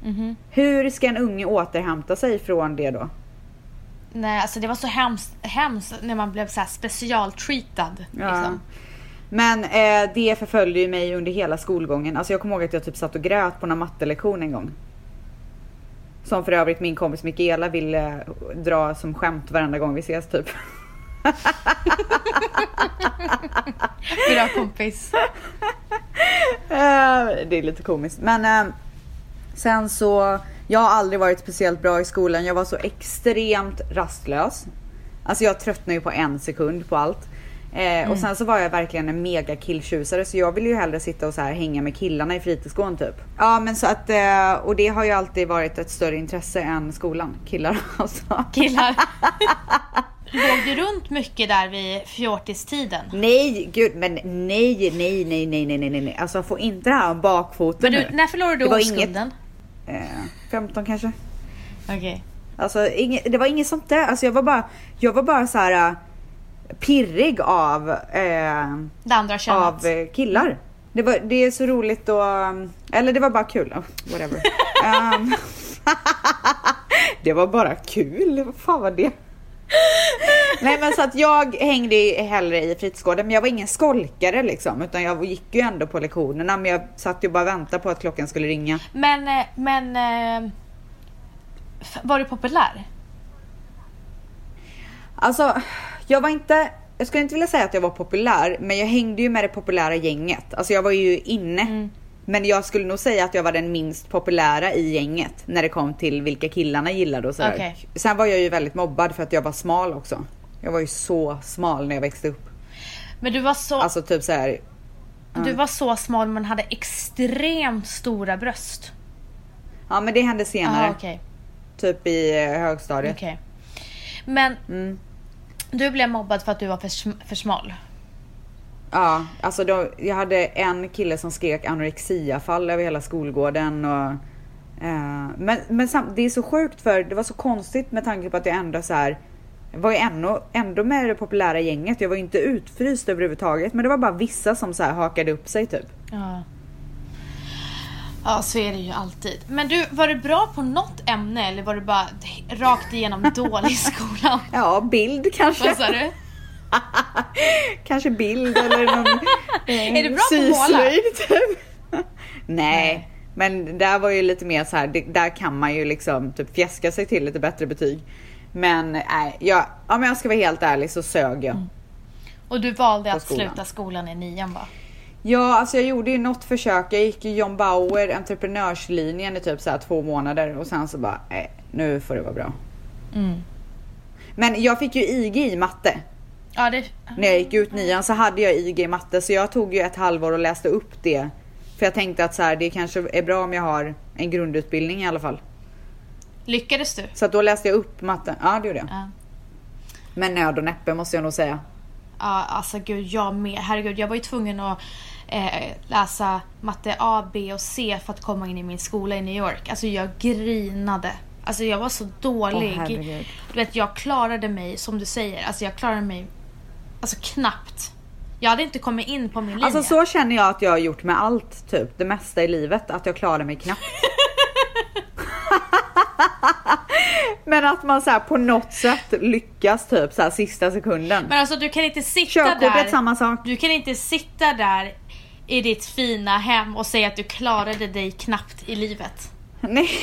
Mhm. Hur ska en unge återhämta sig från det då? Nej, alltså det var så hemskt, hemskt när man blev så här specialtreatad. Ja. Liksom. Men eh, det förföljde ju mig under hela skolgången. Alltså jag kommer ihåg att jag typ satt och grät på någon mattelektion en gång. Som för övrigt min kompis Mikaela ville dra som skämt varenda gång vi ses typ. Bra kompis. Eh, det är lite komiskt. Men eh, sen så, jag har aldrig varit speciellt bra i skolan. Jag var så extremt rastlös. Alltså jag tröttnade ju på en sekund på allt. Eh, Och sen så var jag verkligen en mega killtjusare så jag ville ju hellre sitta och så här hänga med killarna i fritidsgården typ. Ja men så att, eh, och det har ju alltid varit ett större intresse än skolan. Killar alltså. Killar. Låg du runt mycket där vid fjortistiden? Nej, gud men nej, nej, nej, nej, nej, nej, nej. Alltså få inte det här om bakfoten Men du, nu. när förlorade du Det var inget- oskulden? Eh, 15 kanske. Okej. Alltså inget, det var inget sånt där. Alltså jag var bara, jag var bara så här äh, pirrig av, eh, Det andra könet? av eh, killar. Det, var, det är så roligt och, um, eller det var bara kul. Oh, whatever. um, det var bara kul. Vad fan var det? Nej men så att jag hängde hellre i fritidsgården men jag var ingen skolkare liksom utan jag gick ju ändå på lektionerna men jag satt ju bara och väntade på att klockan skulle ringa. Men, eh, men... eh, Var du populär? Alltså, jag var inte, jag skulle inte vilja säga att jag var populär, men jag hängde ju med det populära gänget. Alltså jag var ju inne. Mm. Men jag skulle nog säga att jag var den minst populära i gänget när det kom till vilka killarna gillade och sådär. Okej. Sen var jag ju väldigt mobbad för att jag var smal också. Jag var ju så smal när jag växte upp. Men du var så, Alltså typ så här. du var så smal men hade extremt stora bröst. Ja men det hände senare. Ah, okej. Typ i eh, högstadiet. Okej. Men Mm. Du blev mobbad för att du var för, sm- för smal? Ja, alltså då, jag hade en kille som skrek anorexiafall över hela skolgården. Och, eh, men men det är så sjukt för det var så konstigt med tanke på att jag ändå så här jag var ju ändå, ändå med det populära gänget. Jag var ju inte utfryst överhuvudtaget. Men det var bara vissa som så här hakade upp sig typ. Ja. Ja, så är det ju alltid. Men du, var du bra på något ämne eller var du bara rakt igenom dålig i skolan? Ja, bild kanske. Vad sa du? kanske bild eller någon eh, Är du bra på att måla? syslöjd typ. Nej. Nej. men där var ju lite mer så här, det, där kan man ju liksom typ fjäska sig till lite bättre betyg. Men nej, jag, om jag ska vara helt ärlig så sög jag. Och du valde att sluta skolan i nian va? Ja, alltså jag gjorde ju något försök. Jag gick i John Bauer entreprenörslinjen i typ så här två månader och sen så bara, nej, nu får det vara bra. Mm. Men jag fick ju IG i matte. Ja, det... När jag gick ut nian så hade jag IG i matte så jag tog ju ett halvår och läste upp det För jag tänkte att så här, det kanske är bra om jag har en grundutbildning i alla fall. Lyckades du? Så att då läste jag upp matten. Ja, det gjorde jag. Ja. Men nöd och näppe måste jag nog säga. Ja, alltså gud, jag med. Herregud, jag var ju tvungen att eh, läsa matte A, B och C för att komma in i min skola i New York. Alltså jag grinade. Alltså jag var så dålig. Herregud. du vet, jag klarade mig, som du säger, alltså jag klarade mig alltså knappt. Jag hade inte kommit in på min linje. Alltså så känner jag att jag har gjort med allt, typ det mesta i livet, att jag klarar mig knappt. Men att man så här på något sätt lyckas typ så här sista sekunden. Men alltså du kan inte sitta Körkortet där. samma sak. Du kan inte sitta där i ditt fina hem och säga att du klarade dig knappt i livet. Nej.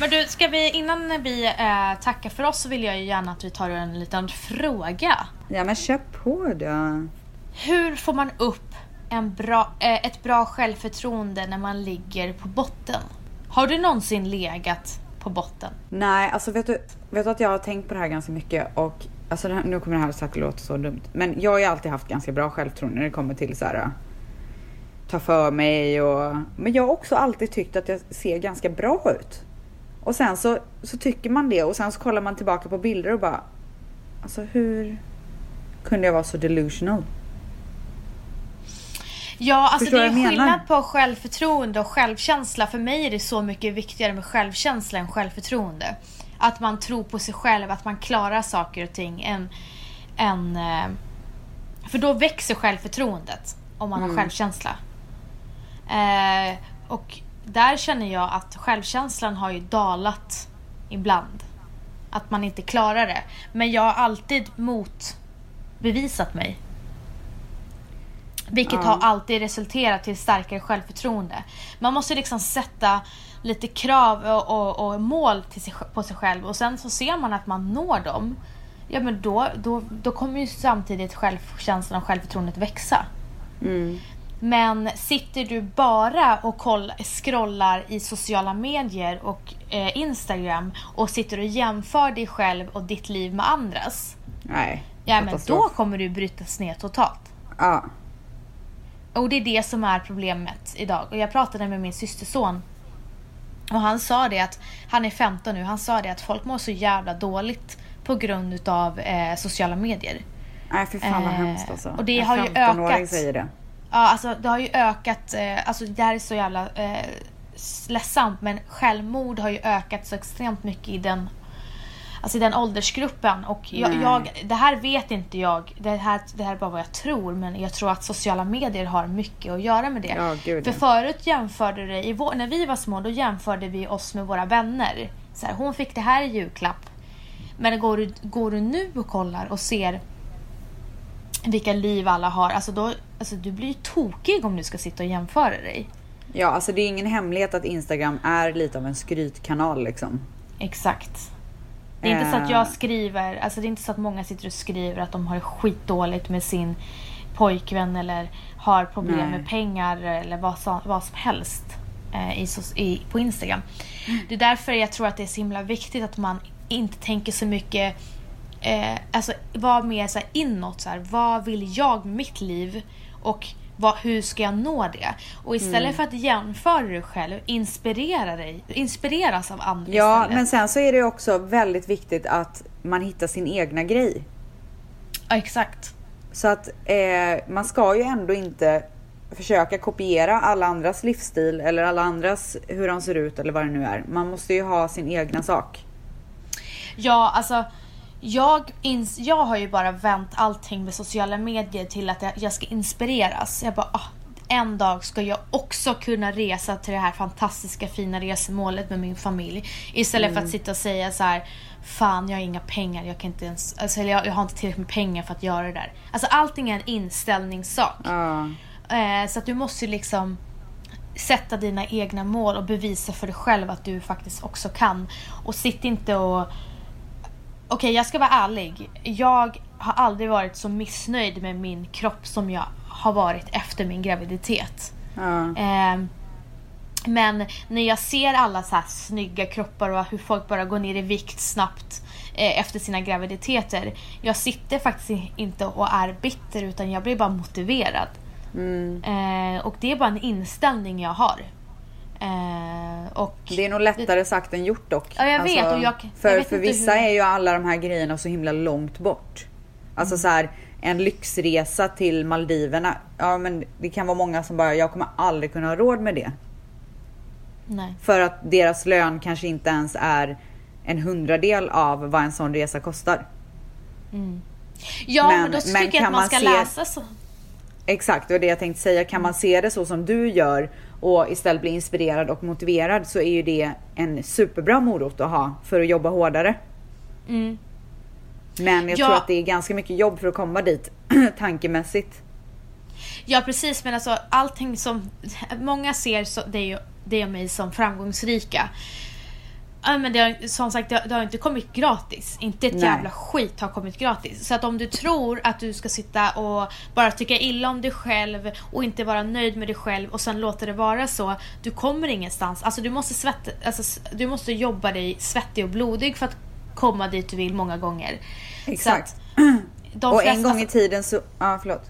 Men du, ska vi innan vi eh, tackar för oss så vill jag ju gärna att vi tar en liten fråga. Ja men kör på då. Hur får man upp en bra, eh, ett bra självförtroende när man ligger på botten? Har du någonsin legat på botten? Nej, alltså vet du, vet du att jag har tänkt på det här ganska mycket och alltså här, nu kommer det här säkert låta så dumt. Men jag har ju alltid haft ganska bra självförtroende när det kommer till så här äh, ta för mig och men jag har också alltid tyckt att jag ser ganska bra ut. Och sen så, så tycker man det och sen så kollar man tillbaka på bilder och bara alltså hur kunde jag vara så delusional? Ja, alltså Förstår det är skillnad på självförtroende och självkänsla. För mig är det så mycket viktigare med självkänsla än självförtroende. Att man tror på sig själv, att man klarar saker och ting. Än, än, eh, för då växer självförtroendet om man Mm. har självkänsla. Eh, och där känner jag att självkänslan har ju dalat ibland. Att man inte klarar det. Men jag har alltid motbevisat mig. Vilket Ja. har alltid resulterat till starkare självförtroende. Man måste liksom sätta lite krav och, och, och mål sig, på sig själv och sen så ser man att man når dem. Ja men då, då, då kommer ju samtidigt självkänslan och självförtroendet växa. Mm. Men sitter du bara och koll, scrollar i sociala medier och eh, Instagram och sitter och jämför dig själv och ditt liv med andras. Nej. Ja men då kommer du brytas ner totalt. Ja. Och det är det som är problemet idag. Och jag pratade med min systerson. Och han sa det att, han är 15 nu, han sa det att folk mår så jävla dåligt på grund utav eh, sociala medier. Nej fy fan vad Eh, hemskt alltså. och det En har ju 15-åring ökat. säger det. Ja, alltså det har ju ökat, eh, alltså det här är så jävla eh, ledsamt men självmord har ju ökat så extremt mycket i den Alltså i den åldersgruppen och jag, Nej. jag, det här vet inte jag, det här, det här är bara vad jag tror men jag tror att sociala medier har mycket att göra med det. Ja, gud, För förut jämförde dig, i vår, när vi var små då jämförde vi oss med våra vänner. Så här, hon fick det här i julklapp. Men går du, går du nu och kollar och ser vilka liv alla har, alltså då, alltså du blir ju tokig om du ska sitta och jämföra dig. Ja, alltså det är ingen hemlighet att Instagram är lite av en skrytkanal liksom. Exakt. Det är inte så att Eh. jag skriver, alltså det är inte så att många sitter och skriver att de har det skitdåligt med sin pojkvän eller har problem Nej. med pengar eller vad som, vad som helst eh, i, i, på Instagram. Det är därför jag tror att det är så himla viktigt att man inte tänker så mycket eh, alltså vara mer så här inåt. Så här, vad vill jag med mitt liv? Och vad, hur ska jag nå det? Och istället Mm. för att jämföra dig själv, inspirera dig, inspireras av andra Ja, istället. men sen så är det också väldigt viktigt att man hittar sin egna grej. Ja, exakt. Så att eh, man ska ju ändå inte försöka kopiera alla andras livsstil eller alla andras hur de ser ut eller vad det nu är. Man måste ju ha sin egna sak. Ja, alltså jag, ins- jag har ju bara vänt allting med sociala medier till att jag, jag ska inspireras. Jag bara, ah, en dag ska jag också kunna resa till det här fantastiska fina resmålet med min familj. Istället för att sitta och säga så här, fan jag har inga pengar, jag kan inte ens, alltså, eller jag, jag har inte tillräckligt med pengar för att göra det där. Alltså allting är en inställningssak. Ja, Eh, så att du måste liksom sätta dina egna mål och bevisa för dig själv att du faktiskt också kan. Och sitt inte och... Okej, jag ska vara ärlig. Jag har aldrig varit så missnöjd med min kropp som jag har varit efter min graviditet. ja. Eh, men när jag ser alla så här snygga kroppar och hur folk bara går ner i vikt snabbt eh, efter sina graviditeter. Jag sitter faktiskt inte och är bitter utan jag blir bara motiverad. Mm. Eh, och det är bara en inställning jag har. Och Det är nog lättare sagt än gjort dock. Alltså, Ja, jag vet, och jag- för jag vet för vissa hur- är ju alla de här grejerna så himla långt bort. Alltså Mm. så här, en lyxresa till Maldiverna. Ja men det kan vara många som bara, jag kommer aldrig kunna ha råd med det. nej. För att deras lön kanske inte ens är en hundradel av vad en sån resa kostar. Ja, men, Men- då men tycker jag att man man ska se- läsa så. Exakt, det var det jag tänkte säga. Kan man se det så som du gör och istället bli inspirerad och motiverad så är ju det en superbra morot att ha för att jobba hårdare. Mm. Men jag Ja. tror att det är ganska mycket jobb för att komma dit tankemässigt. Ja precis men alltså allting som många ser så, det är ju det och mig som framgångsrika. Ja, men det har, som sagt det har, det har inte kommit gratis. Inte ett Nej. jävla skit har kommit gratis. Så att om du tror att du ska sitta och bara tycka illa om dig själv och inte vara nöjd med dig själv och sen låta det vara så. Du kommer ingenstans. Alltså du måste, svett, alltså, du måste jobba dig svettig och blodig för att komma dit du vill många gånger. Exakt. Att och en flesta- gång i tiden så, ja förlåt.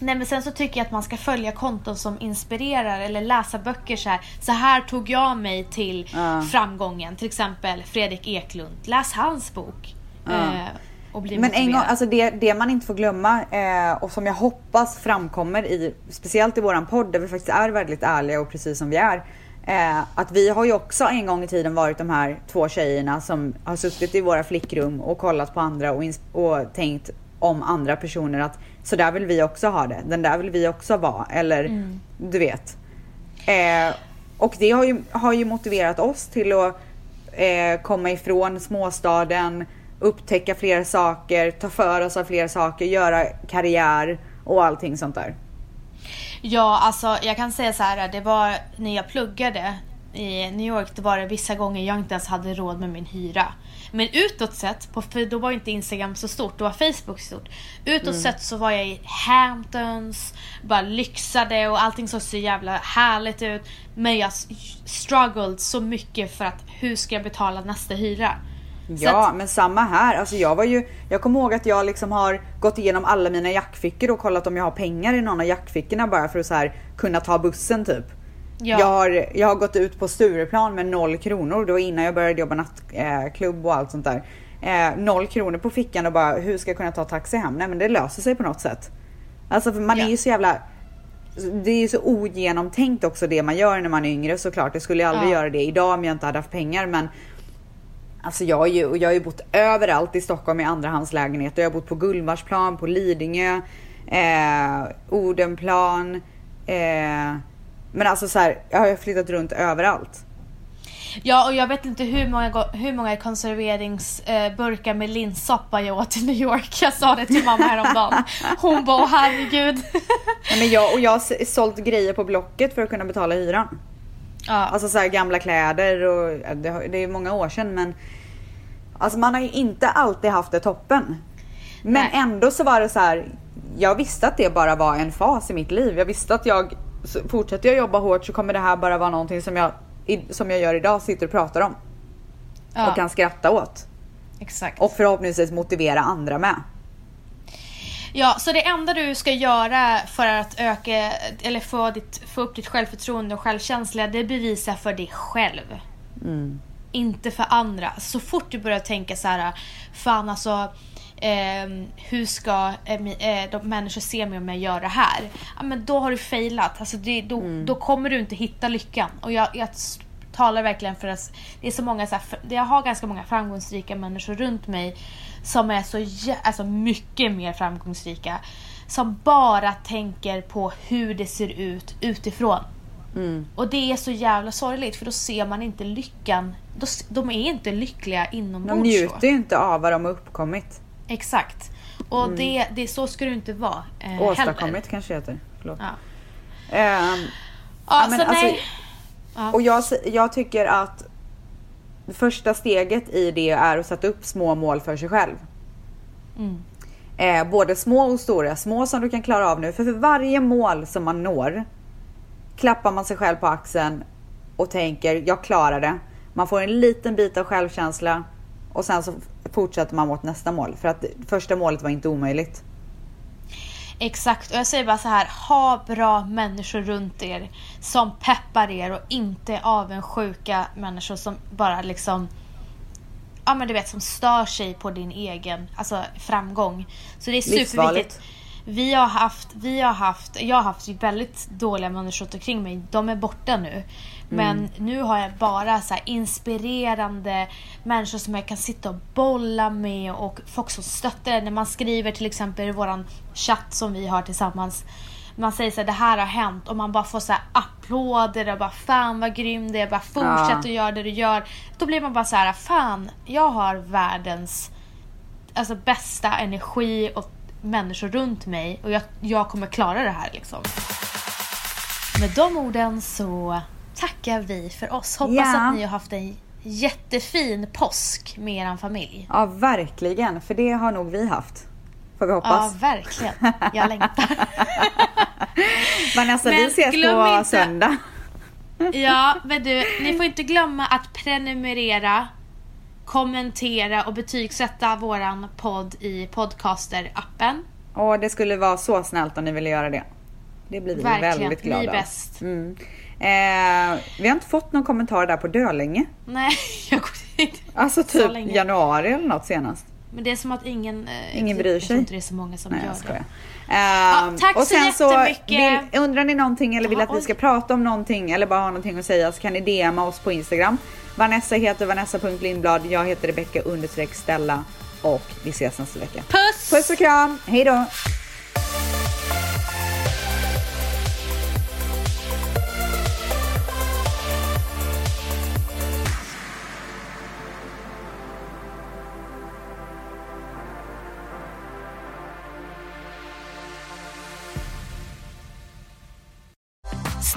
Nej men sen så tycker jag att man ska följa konton som inspirerar eller läsa böcker så här. Så här tog jag mig till Ja. framgången. Till exempel Fredrik Eklund. Läs hans bok. Ja. Eh, och bli Men en motiverad. gång, alltså det, det man inte får glömma eh, och som jag hoppas framkommer i, speciellt i våran podd där vi faktiskt är väldigt ärliga och precis som vi är. Eh, att vi har ju också en gång i tiden varit de här två tjejerna som har suttit i våra flickrum och kollat på andra och, och tänkt om andra personer att så där vill vi också ha det. Den där vill vi också vara. Eller du vet. Eh, och det har ju, har ju motiverat oss till att eh, komma ifrån småstaden, upptäcka fler saker, ta för oss av fler saker, göra karriär och allting sånt där. Ja, alltså jag kan säga så här. Det var när jag pluggade i New York, det var det vissa gånger jag inte ens hade råd med min hyra. Men utåt sett, på, för då var ju inte Instagram så stort, då var Facebook stort. Utåt sett så var jag i Hamptons, bara lyxade och allting såg så jävla härligt ut. Men jag struggled så mycket för att hur ska jag betala nästa hyra? Ja, att- men samma här. Alltså jag var ju, jag kommer ihåg att jag liksom har gått igenom alla mina jackfickor och kollat om jag har pengar i någon av jackfickorna bara för att så här kunna ta bussen typ. Ja. Jag, har, jag har gått ut på Stureplan med noll kronor. Det var innan jag började jobba nattklubb och allt sånt där. Eh, noll kronor på fickan och bara hur ska jag kunna ta taxi hem? Nej men det löser sig på något sätt. Alltså för man Ja. är ju så jävla det är ju så ogenomtänkt också det man gör när man är yngre såklart. Jag skulle aldrig Ja. göra det idag om jag inte hade haft pengar men Alltså jag har ju, jag har ju bott överallt i Stockholm i andrahandslägenheter. Jag har bott på Gullmarsplan, på Lidingö, eh, Odenplan. Eh, men alltså så här, jag har flyttat runt överallt. Ja, och jag vet inte hur många, hur många konserveringsburkar med linssoppa jag åt i New York. Jag sa det till mamma häromdagen. Hon bara, "Åh, herregud. Nej, men jag, och jag har sålt grejer på Blocket för att kunna betala hyran. Ja, Alltså så här gamla kläder och det, det är många år sedan men Alltså man har ju inte alltid haft det toppen. Men Nej. ändå så var det så här. Jag visste att det bara var en fas i mitt liv. Jag visste att jag fortsätter jag jobba hårt så kommer det här bara vara någonting som jag som jag gör idag sitter och pratar om ja och kan skratta åt exakt. och förhoppningsvis motivera andra med. Ja, så det enda du ska göra för att öka, eller få, ditt, få upp ditt självförtroende och självkänsla, det är bevisa för dig själv. Inte för andra. Så fort du börjar tänka så här, fan alltså, ehm, hur ska eh, eh, de människor se mig om jag gör det här? Ja, men då har du failat. Alltså det, då, då kommer du inte hitta lyckan. Och jag, jag talar verkligen för att det är så många, så här, jag har ganska många framgångsrika människor runt mig som är så alltså mycket mer framgångsrika. Som bara tänker på hur det ser ut utifrån. Och det är så jävla sorgligt för då ser man inte lyckan. Då De är inte lyckliga inombords. De njuter ju inte av vad de har uppkommit. Exakt. Och det, det, så ska du inte vara eh, heller. Åstadkommit kanske det heter. Förlåt. Ja. Ehm, Ja, men så alltså- nej. Ja. Och jag, jag tycker att första steget i det är att sätta upp små mål för sig själv. Mm. Eh, både små och stora. Små som du kan klara av nu. För för varje mål som man når klappar man sig själv på axeln och tänker jag klarar det. Man får en liten bit av självkänsla och sen så fortsätter man mot nästa mål. För att första målet var inte omöjligt. Exakt, och jag säger bara så här, ha bra människor runt er som peppar er och inte avundsjuka människor som bara liksom ja men du vet som stör sig på din egen alltså, framgång. Så det är superviktigt. Vi har haft, vi har haft, jag har haft väldigt dåliga människor runt omkring mig. De är borta nu. Men mm. nu har jag bara så inspirerande människor som jag kan sitta och bolla med och folk som stöttar När man skriver till exempel i våran chatt som vi har tillsammans. Man säger så här, det här har hänt och man bara får så här applåder och bara fan vad grym det är, bara fortsätt ja. att göra det du gör. Då blir man bara så här, fan jag har världens alltså, bästa energi och människor runt mig och jag, jag kommer klara det här liksom. Med de orden så tackar vi för oss. Hoppas ja. att ni har haft en jättefin påsk med er familj. Ja, verkligen. För det har nog vi haft. Får vi hoppas. Ja, verkligen. Jag längtar. Vanessa, men vi ses på inte... söndag. ja, men du, ni får inte glömma att prenumerera, kommentera och betygsätta våran podd i podcaster-appen. Och det skulle vara så snällt om ni ville göra det. Det blir vi Verkligen, väldigt glada Verkligen, ni är bäst. Mm. Eh, vi har inte fått någon kommentar där på Dölänge. Nej, jag går inte Alltså typ januari eller något senast. Men det är som att ingen, eh, ingen bryr sig. Jag tror inte det är så många som Nej, gör det. Uh, ja, tack och sen så jättemycket. Vill, undrar ni någonting eller vill ja, att vi ska prata om någonting eller bara ha någonting att säga så kan ni DMa oss på Instagram. Vanessa heter vanessa.lindblad, jag heter Rebecka understreck Stella och vi ses nästa vecka. Puss! Puss och kram, hejdå!